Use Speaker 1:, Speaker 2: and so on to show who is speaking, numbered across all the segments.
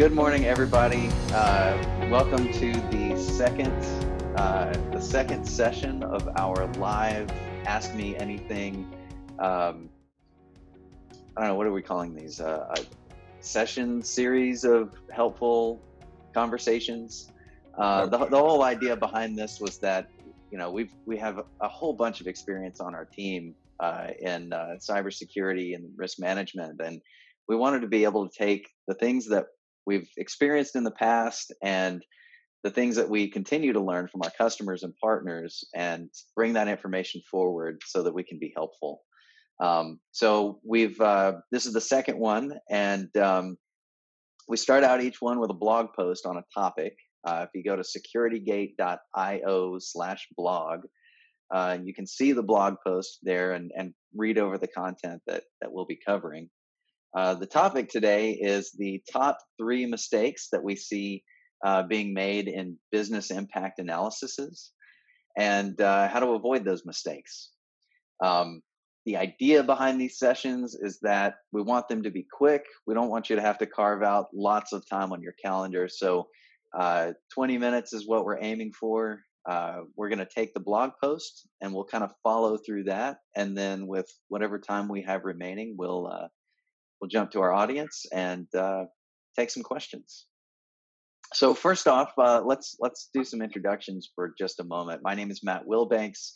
Speaker 1: Good morning, everybody. Uh, welcome to the second uh, the second session of our live Ask Me Anything. Um, I don't know what are we calling these uh, session series of helpful conversations. Uh, the, the whole idea behind this was that you know we've we have a whole bunch of experience on our team uh, in uh, cybersecurity and risk management, and we wanted to be able to take the things that we've experienced in the past and the things that we continue to learn from our customers and partners and bring that information forward so that we can be helpful. Um, so we've uh, this is the second one, and um, we start out each one with a blog post on a topic. Uh, if you go to securitygate.io slash blog uh, you can see the blog post there and, and read over the content that that we'll be covering. Uh, the topic today is the top three mistakes that we see uh, being made in business impact analyses and uh, how to avoid those mistakes. Um, the idea behind these sessions is that we want them to be quick. We don't want you to have to carve out lots of time on your calendar. So, uh, 20 minutes is what we're aiming for. Uh, we're going to take the blog post and we'll kind of follow through that. And then, with whatever time we have remaining, we'll uh, we'll jump to our audience and uh, take some questions. So first off, uh, let's let's do some introductions for just a moment. My name is Matt Wilbanks.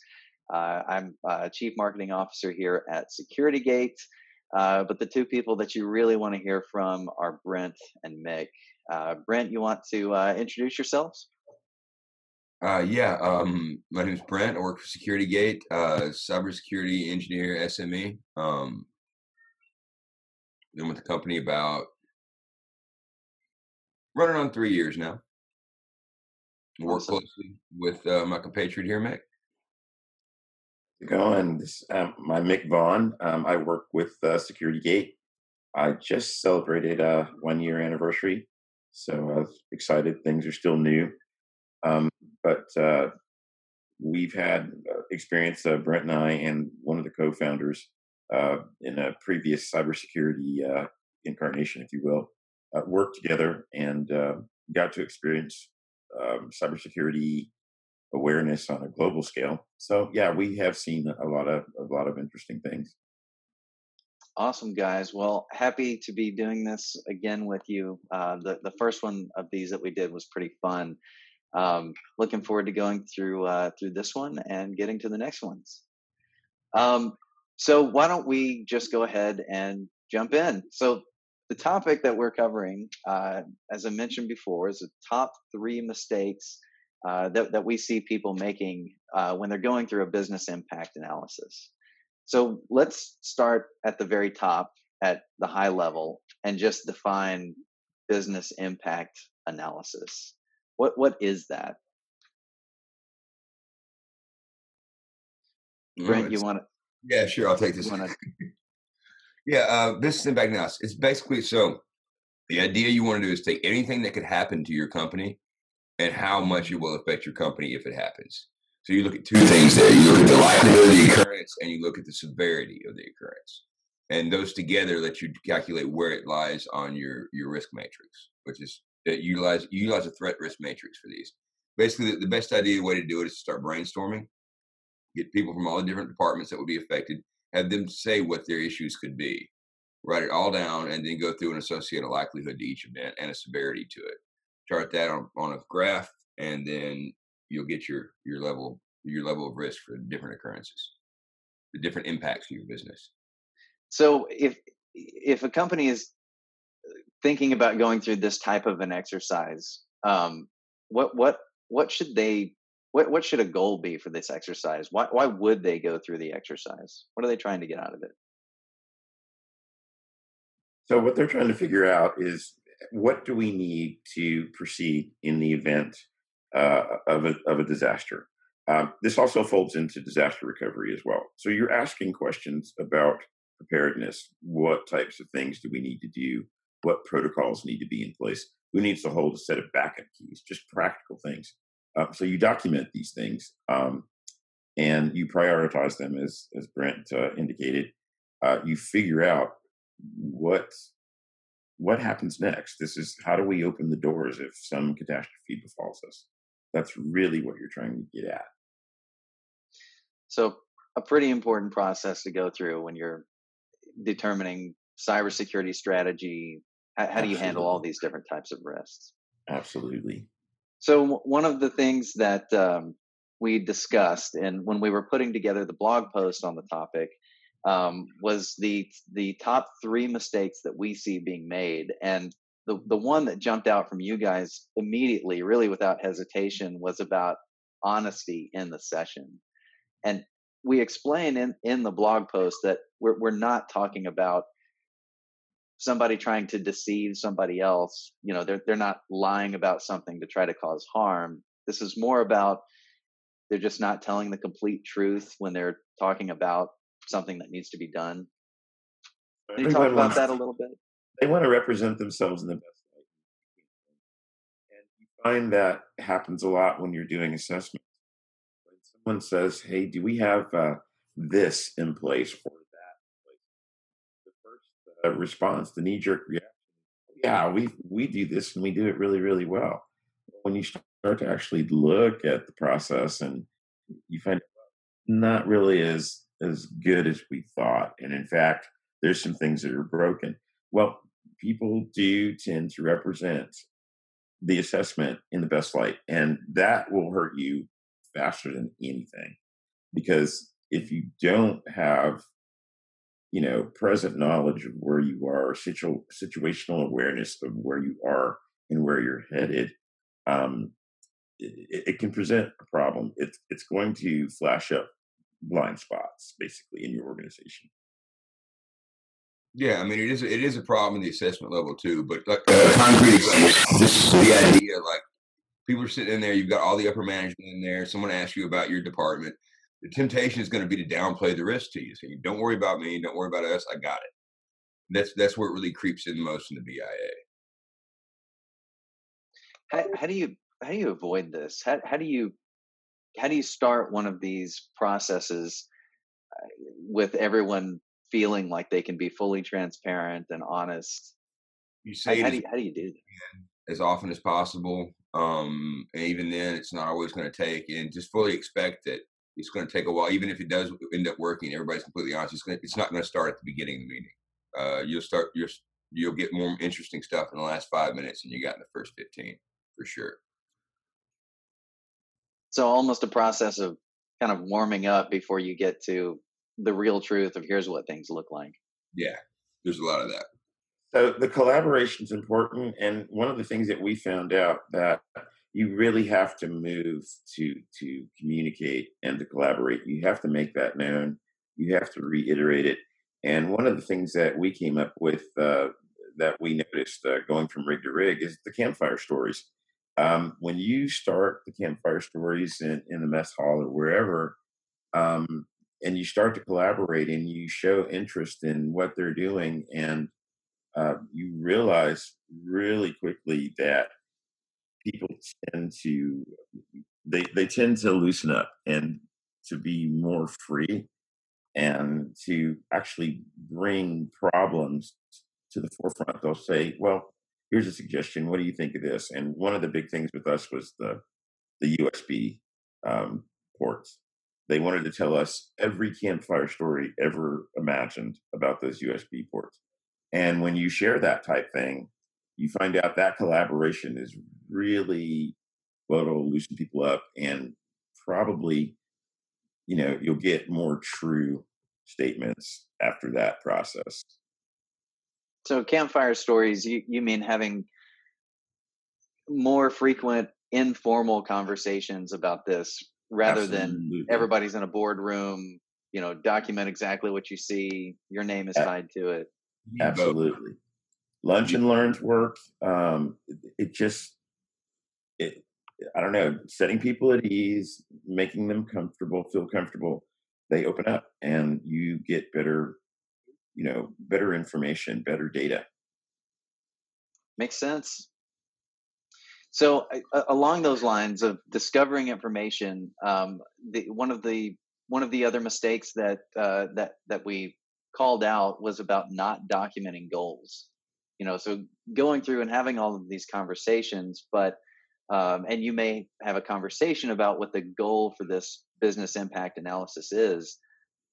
Speaker 1: Uh, I'm uh, Chief Marketing Officer here at SecurityGate. Uh, but the two people that you really want to hear from are Brent and Mick. Uh, Brent, you want to introduce yourselves?
Speaker 2: yeah, um, my name is Brent. I work for SecurityGate, cybersecurity engineer, SME. Um, been with the company about running on three years now. Work closely with uh, my compatriot here, Mick.
Speaker 3: Going, this um, my Mick Vaughn. Um, I work with uh, Security Gate. I just celebrated a uh, one year anniversary, so I was excited. Things are still new, um, but uh, we've had uh, experience. Uh, Brent and I, and one of the co-founders, uh, in a previous cybersecurity uh, incarnation, if you will, uh, worked together and uh, got to experience um, cybersecurity awareness on a global scale. So yeah, we have seen a lot of a lot of interesting things.
Speaker 1: Awesome, guys. Well, happy to be doing this again with you. Uh, the the first one of these that we did was pretty fun. Um, looking forward to going through uh, through this one and getting to the next ones. Um, so why don't we just go ahead and jump in? So the topic that we're covering, uh, as I mentioned before, is the top three mistakes uh, that, that we see people making uh, when they're going through a business impact analysis. So let's start at the very top, at the high level, and just define business impact analysis. What what is that? Brent, you want to
Speaker 2: yeah, sure. I'll take this. Wanna... yeah, uh, business impact analysis. It's basically so the idea you want to do is take anything that could happen to your company and how much it will affect your company if it happens. So you look at two things there. You look at the likelihood of the occurrence and you look at the severity of the occurrence. And those together let you calculate where it lies on your, your risk matrix, which is that utilize utilize a threat risk matrix for these. Basically, the, the best idea way to do it is to start brainstorming get people from all the different departments that would be affected, have them say what their issues could be, write it all down, and then go through and associate a likelihood to each event and a severity to it. Chart that on, on a graph, and then you'll get your your level your level of risk for different occurrences, the different impacts to your business.
Speaker 1: So if if a company is thinking about going through this type of an exercise, um, what what what should they what what should a goal be for this exercise? Why why would they go through the exercise? What are they trying to get out of it?
Speaker 3: So what they're trying to figure out is what do we need to proceed in the event uh, of a of a disaster. Um, this also folds into disaster recovery as well. So you're asking questions about preparedness. What types of things do we need to do? What protocols need to be in place? Who needs to hold a set of backup keys? Just practical things. Uh, so you document these things um, and you prioritize them, as as Brent uh, indicated. Uh, you figure out what what happens next? This is how do we open the doors if some catastrophe befalls us? That's really what you're trying to get at.
Speaker 1: So, a pretty important process to go through when you're determining cybersecurity strategy. How, how do you handle all these different types of risks?
Speaker 3: Absolutely.
Speaker 1: So, one of the things that um, we discussed, and when we were putting together the blog post on the topic, um, was the the top three mistakes that we see being made, and the the one that jumped out from you guys immediately, really without hesitation, was about honesty in the session, and we explain in in the blog post that we're we're not talking about somebody trying to deceive somebody else you know they're they're not lying about something to try to cause harm this is more about they're just not telling the complete truth when they're talking about something that needs to be done. Can you talk about that a little bit?
Speaker 3: They want to represent themselves in the best light. And you find that happens a lot when you're doing assessments. When someone says, hey, do we have uh, this in place or that in place? The first uh, response, the knee jerk reaction, yeah, we, we do this and we do it really, really well. When you start to actually look at the process and you find not really as as good as we thought. And in fact, there's some things that are broken. Well, people do tend to represent the assessment in the best light, and that will hurt you faster than anything. Because if you don't have, you know, present knowledge of where you are, situ- situational awareness of where you are and where you're headed, um, it, it, can present a problem. It's it's going to flash up blind spots basically in your organization.
Speaker 2: Yeah, I mean it is it is a problem in the assessment level too. But like uh, concrete example, just the idea like people are sitting in there, you've got all the upper management in there. Someone asks you about your department. The temptation is going to be to downplay the risk to you. So don't worry about me, don't worry about us. I got it. That's that's where it really creeps in most in the BIA.
Speaker 1: How, how do you how do you avoid this? How how do you how do you start one of these processes uh, with everyone feeling like they can be fully transparent and honest?
Speaker 2: You say
Speaker 1: how, how do, you, how do you do
Speaker 2: that? As often as possible. Um, and even then, it's not always going to take, and just fully expect that it's going to take a while. Even if it does end up working, everybody's completely honest. It's, going to, it's not going to start at the beginning of the meeting. Uh, you'll start, you you'll get more interesting stuff in the last five minutes than you got in the first 15, for sure.
Speaker 1: So almost a process of kind of warming up before you get to the real truth of here's what things look like.
Speaker 2: Yeah, there's a lot of that.
Speaker 3: So the collaboration is important, and one of the things that we found out that you really have to move to to communicate and to collaborate. You have to make that known. You have to reiterate it. And one of the things that we came up with uh, that we noticed uh, going from rig to rig is the campfire stories. Um, when you start the campfire stories in, in the mess hall or wherever, um, and you start to collaborate and you show interest in what they're doing, and uh, you realize really quickly that people tend to they they tend to loosen up and to be more free and to actually bring problems to the forefront. They'll say, "Well, here's a suggestion. What do you think of this? And one of the big things with us was the the USB um, ports. They wanted to tell us every campfire story ever imagined about those USB ports. And when you share that type thing, you find out that collaboration is really well, it'll loosen people up and probably, you know, you'll get more true statements after that process.
Speaker 1: So campfire stories, you, you mean having more frequent informal conversations about this rather Absolutely. than everybody's in a boardroom, you know, document exactly what you see, your name is tied to it.
Speaker 3: Absolutely. Lunch and learns work. Um, it, it just, it, I don't know, setting people at ease, making them comfortable, feel comfortable, they open up and you get better you know better information better data.
Speaker 1: Makes sense. So uh, along those lines of discovering information um, the, one of the one of the other mistakes that uh, that that we called out was about not documenting goals you know so going through and having all of these conversations but um, and you may have a conversation about what the goal for this business impact analysis is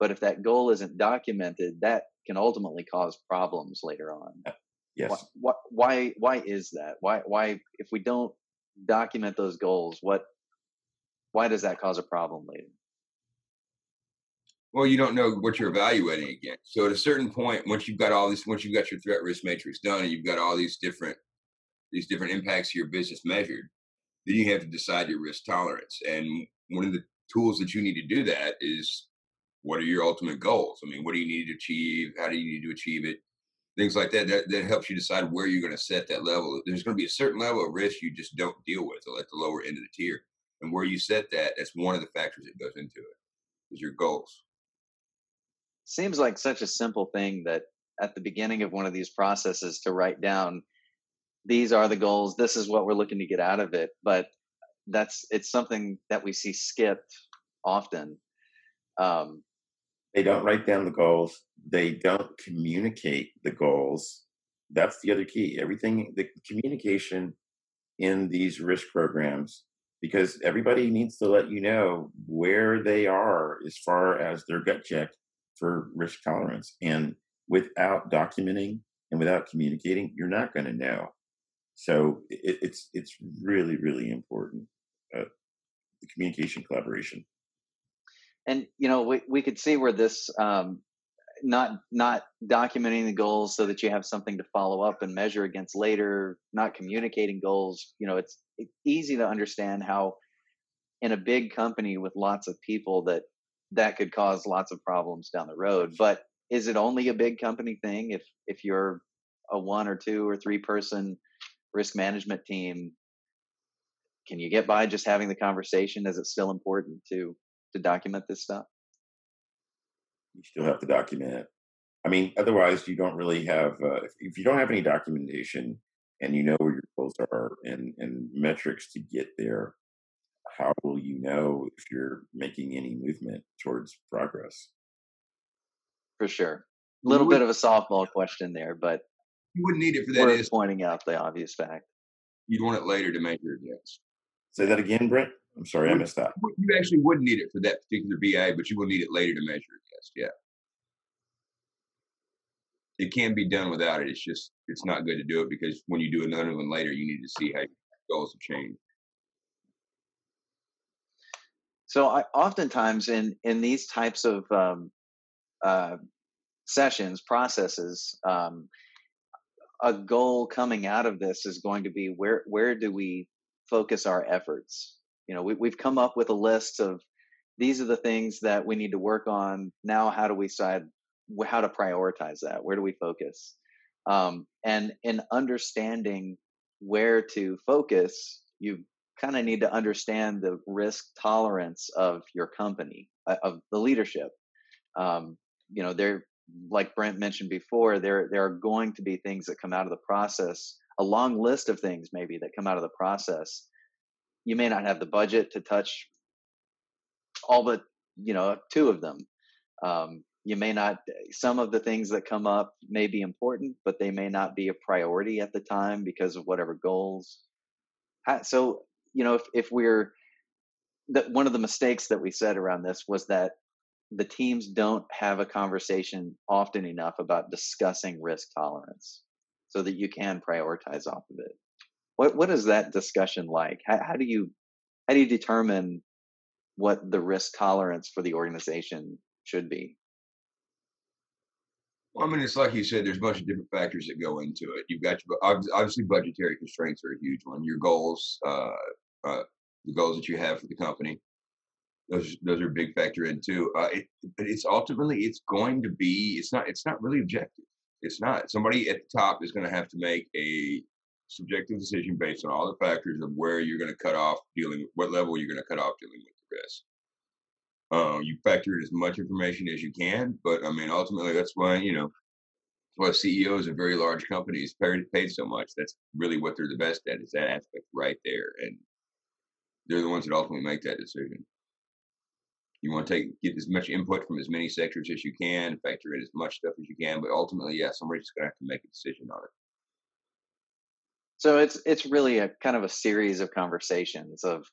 Speaker 1: but if that goal isn't documented that can ultimately cause problems later on.
Speaker 3: Yes.
Speaker 1: why, why why is that? Why why if we don't document those goals what why does that cause a problem later
Speaker 2: well, you don't know what you're evaluating against. So at a certain point, once you've got all this, once you've got your threat risk matrix done, and you've got all these different these different impacts to your business measured, then you have to decide your risk tolerance. And one of the tools that you need to do that is what are your ultimate goals? I mean, what do you need to achieve? How do you need to achieve it? Things like that. That, that helps you decide where you're going to set that level. There's going to be a certain level of risk you just don't deal with at the lower end of the tier. And where you set that, that's one of the factors that goes into it, is your goals
Speaker 1: seems like such a simple thing that at the beginning of one of these processes to write down these are the goals this is what we're looking to get out of it but that's it's something that we see skipped often um,
Speaker 3: they don't write down the goals they don't communicate the goals. That's the other key everything the communication in these risk programs because everybody needs to let you know where they are as far as their gut check for risk tolerance. And without documenting and without communicating, you're not going to know. So it, it's it's really really important uh, the communication collaboration.
Speaker 1: And you know we we could see where this um, not not documenting the goals so that you have something to follow up and measure against later, not communicating goals. You know it's, it's easy to understand how in a big company with lots of people that that could cause lots of problems down the road. But is it only a big company thing? If if you're a one or two or three person risk management team, can you get by just having the conversation? Is it still important to to document this stuff?
Speaker 3: You still have to document it. I mean, otherwise, you don't really have. Uh, if, if you don't have any documentation and you know where your goals are and and metrics to get there, how will you know if you're making any movement towards progress?
Speaker 1: For sure. A little bit of a softball question there, but
Speaker 2: you wouldn't need it for that.
Speaker 1: Is pointing out the obvious fact.
Speaker 2: You'd want it later to measure against.
Speaker 3: Say that again, Brent. I'm sorry, I missed that.
Speaker 2: You actually wouldn't need it for that particular BA, but you will need it later to measure against. Yeah. It can be done without it. It's just it's not good to do it because when you do another one later, you need to see how your goals have changed.
Speaker 1: So I oftentimes in in these types of um, uh, sessions processes, um, a goal coming out of this is going to be where where do we focus our efforts? You know, we, we've come up with a list of these are the things that we need to work on. Now, how do we decide how to prioritize that? Where do we focus? Um, and in understanding where to focus, you kind of need to understand the risk tolerance of your company, uh, of the leadership. Um, you know, there, like Brent mentioned before, there there are going to be things that come out of the process, a long list of things maybe that come out of the process. You may not have the budget to touch all but you know two of them. Um, you may not some of the things that come up may be important but they may not be a priority at the time because of whatever goals so you know, if, if we're that one of the mistakes that we said around this was that the teams don't have a conversation often enough about discussing risk tolerance so that you can prioritize off of it. What what is that discussion like? How, how do you how do you determine what the risk tolerance for the organization should be?
Speaker 2: Well, I mean, it's like you said, there's a bunch of different factors that go into it. You've got your, obviously budgetary constraints are a huge one. Your goals, uh, uh, the goals that you have for the company. Those those are a big factor in too. Uh, it, but it's ultimately it's going to be it's not it's not really objective. It's not. Somebody at the top is going to have to make a subjective decision based on all the factors of where you're going to cut off dealing with what level you're going to cut off dealing with the risk. Um, you factor as much information as you can, but I mean, ultimately, that's why you know, why CEOs of very large companies paid paid so much. That's really what they're the best at is that aspect right there. And they're the ones that ultimately make that decision. You want to take get as much input from as many sectors as you can, factor in as much stuff as you can, but ultimately, yeah, somebody's going to have to make a decision on it.
Speaker 1: So it's it's really a kind of a series of conversations of,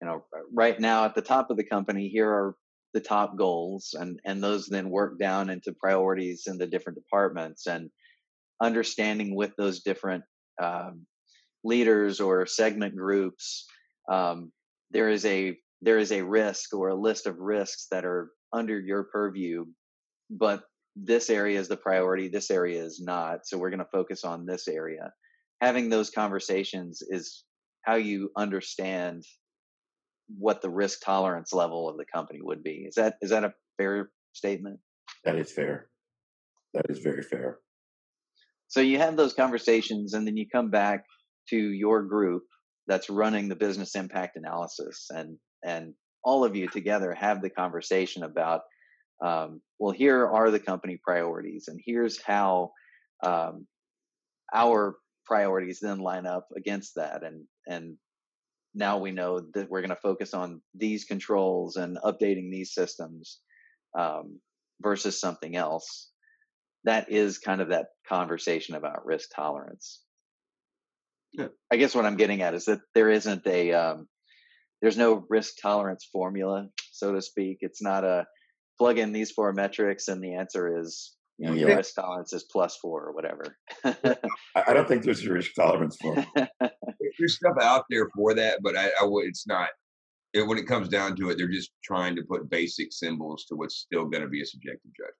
Speaker 1: you know, right now at the top of the company, here are the top goals, and and those then work down into priorities in the different departments, and understanding with those different um, leaders or segment groups, um, there is a there is a risk or a list of risks that are under your purview, but this area is the priority, this area is not. So we're going to focus on this area. Having those conversations is how you understand what the risk tolerance level of the company would be. Is that is that a fair statement?
Speaker 3: That is fair. That is very fair.
Speaker 1: So you have those conversations and then you come back to your group that's running the business impact analysis and and all of you together have the conversation about um, well here are the company priorities and here's how um, our priorities then line up against that and and now we know that we're going to focus on these controls and updating these systems um, versus something else. That is kind of that conversation about risk tolerance yeah. i guess what i'm getting at is that there isn't a um, there's no risk tolerance formula so to speak it's not a plug in these four metrics and the answer is you know, yeah. your risk tolerance is plus four or whatever.
Speaker 3: I don't think there's a risk tolerance for
Speaker 2: There's stuff out there for that, but I, I would, it's not. It, when it comes down to it, they're just trying to put basic symbols to what's still going to be a subjective judgment.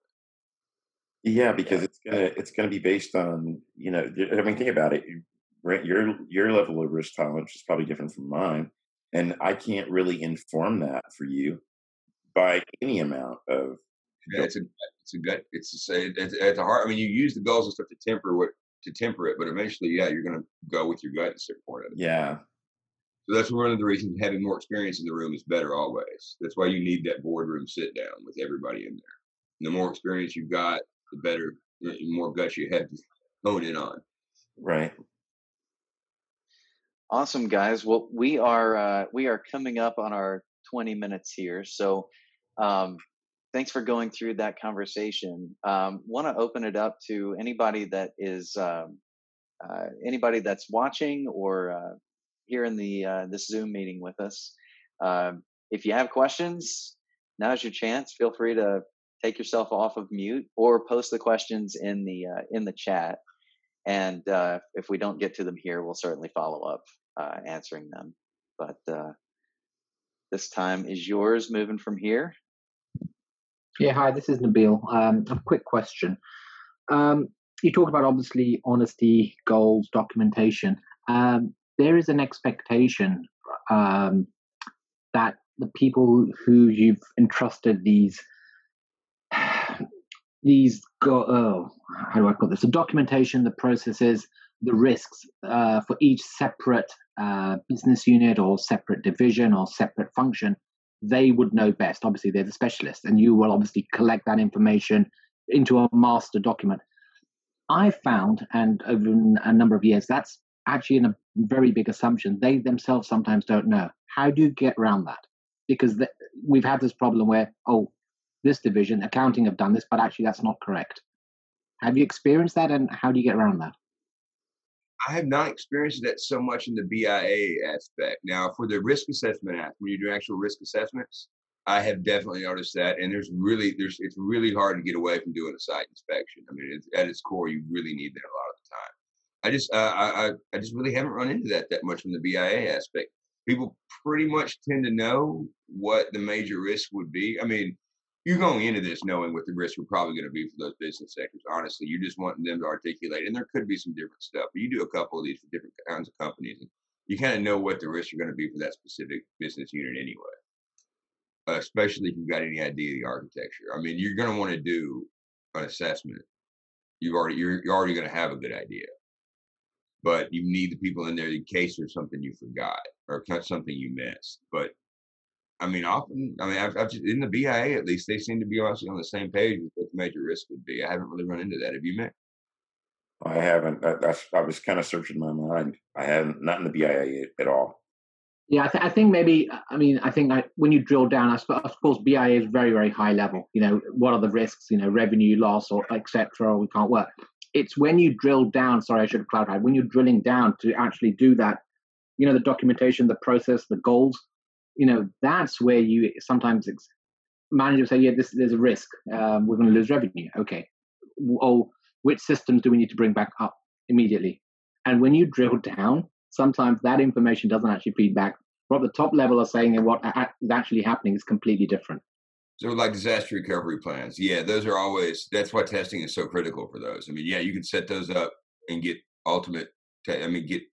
Speaker 3: Yeah, because yeah. it's gonna it's gonna be based on you know I mean think about it your your level of risk tolerance is probably different from mine, and I can't really inform that for you by any amount of
Speaker 2: yeah, it's a it's a gut. It's a, it's, it's a heart. I mean, you use the goals and stuff to temper what to temper it, but eventually, yeah, you're going to go with your gut at a certain point.
Speaker 3: Yeah.
Speaker 2: So that's one of the reasons having more experience in the room is better always. That's why you need that boardroom sit down with everybody in there. And the more experience you've got, the better, the more guts you have to hone in on.
Speaker 3: Right.
Speaker 1: Awesome, guys. Well, we are uh, we are coming up on our 20 minutes here, so um, thanks for going through that conversation. Um, Want to open it up to anybody that is um, uh, anybody that's watching or uh, here in the uh, this Zoom meeting with us. Um, if you have questions, now's your chance. Feel free to take yourself off of mute or post the questions in the uh, in the chat. And uh, if we don't get to them here, we'll certainly follow up uh, answering them. But this time is yours. Moving from here.
Speaker 4: Yeah, hi, this is Nabil. Um, a quick question. Um, you talk about obviously honesty, goals, documentation. Um, there is an expectation um, that the people who you've entrusted these these go oh how do I put this? The documentation, the processes, the risks uh, for each separate uh, business unit or separate division or separate function they would know best. Obviously, they're the specialist, and you will obviously collect that information into a master document. I found, and over a number of years, that's actually a very big assumption. They themselves sometimes don't know. How do you get around that? Because the, we've had this problem where, oh, this division, accounting have done this, but actually that's not correct. Have you experienced that, and how do you get around that?
Speaker 2: I have not experienced that so much in the BIA aspect. Now, for the risk assessment act, when you do actual risk assessments, I have definitely noticed that, and there's really there's it's really hard to get away from doing a site inspection. I mean, it's, at its core, you really need that a lot of the time. I just uh, I I just really haven't run into that that much from the BIA aspect. People pretty much tend to know what the major risk would be. I mean, you're going into this knowing what the risks are probably going to be for those business sectors. Honestly, you're just wanting them to articulate, and there could be some different stuff. But you do a couple of these for different kinds of companies, and you kind of know what the risks are going to be for that specific business unit anyway. Especially if you've got any idea of the architecture. I mean, you're going to want to do an assessment. You've already you're, you're already going to have a good idea, but you need the people in there in case there's something you forgot or something you missed. But I mean, often, I mean, I've, I've just, in the BIA at least, they seem to be also on the same page with what the major risk would be. I haven't really run into that. Have you, met?
Speaker 3: I haven't. I, I, I was kind of searching my mind. I haven't, not in the BIA at all.
Speaker 4: Yeah, I, th- I, think maybe. I mean, I think I, when you drill down, I suppose, of course, BIA is very, very high level. You know, what are the risks? You know, revenue loss or etc. Or we can't work. it's when you drill down. Sorry, I should have clarified. When you're drilling down to actually do that, you know, the documentation, the process, the goals. You know, that's where you sometimes ex- managers say, "Yeah, this there's a risk. Um, we're going to lose revenue." Okay. Oh, which systems do we need to bring back up immediately? And when you drill down, sometimes that information doesn't actually feed back. What the top level are saying and what is actually happening is completely different.
Speaker 2: So, like disaster recovery plans, yeah, those are always. That's why testing is so critical for those. I mean, yeah, you can set those up and get ultimate. Te- I mean, get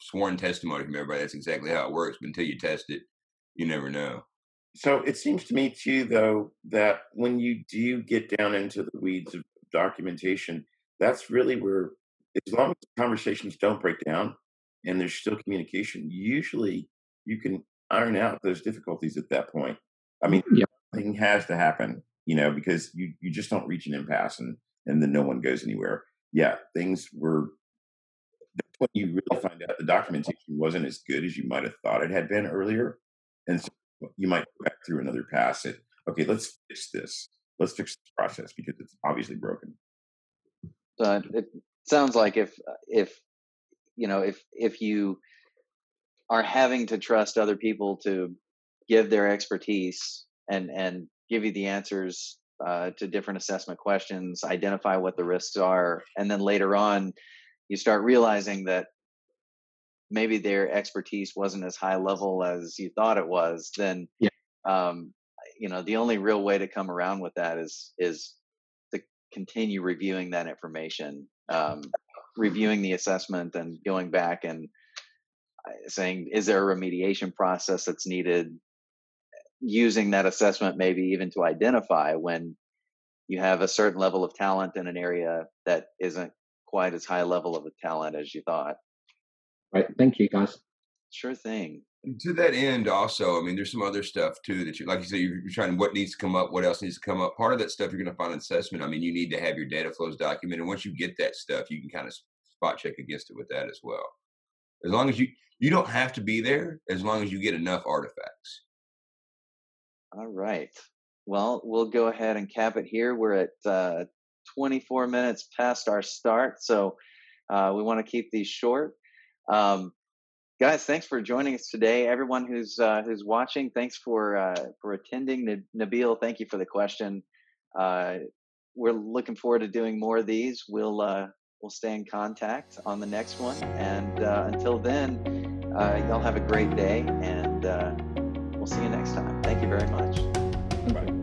Speaker 2: sworn testimony from everybody. That's exactly how it works. But until you test it, you never know.
Speaker 3: So it seems to me too, though, that when you do get down into the weeds of documentation, that's really where, as long as the conversations don't break down and there's still communication, usually you can iron out those difficulties at that point. I mean, yeah. thing has to happen, you know, because you you just don't reach an impasse and and then no one goes anywhere. Yeah, things were. That's when you really find out the documentation wasn't as good as you might have thought it had been earlier, and so you might go back through another pass. It okay, let's fix this. Let's fix this process because it's obviously broken.
Speaker 1: Uh, it sounds like if if you know if if you are having to trust other people to give their expertise and and give you the answers uh, to different assessment questions, identify what the risks are, and then later on, you start realizing that maybe their expertise wasn't as high level as you thought it was. Then, yeah. um, you know, the only real way to come around with that is is to continue reviewing that information, um, reviewing the assessment, and going back and saying, is there a remediation process that's needed? Using that assessment, maybe even to identify when you have a certain level of talent in an area that isn't quite as high level of a talent as you thought.
Speaker 4: Right. Thank you, guys.
Speaker 1: Sure thing.
Speaker 2: And to that end, also, I mean, there's some other stuff too that you, like you said, you're, you're trying what needs to come up, what else needs to come up. Part of that stuff you're going to find in assessment. I mean, you need to have your data flows documented. And once you get that stuff, you can kind of spot check against it with that as well. As long as you, you don't have to be there as long as you get enough artifacts.
Speaker 1: All right. Well, we'll go ahead and cap it here. We're at uh, 24 minutes past our start, so uh, we want to keep these short. Um, guys, thanks for joining us today. Everyone who's uh, who's watching, thanks for uh, for attending. Nabil, thank you for the question. Uh, we're looking forward to doing more of these. We'll uh, we'll stay in contact on the next one, and uh, until then. Uh, y'all have a great day, and uh, we'll see you next time. Thank you very much.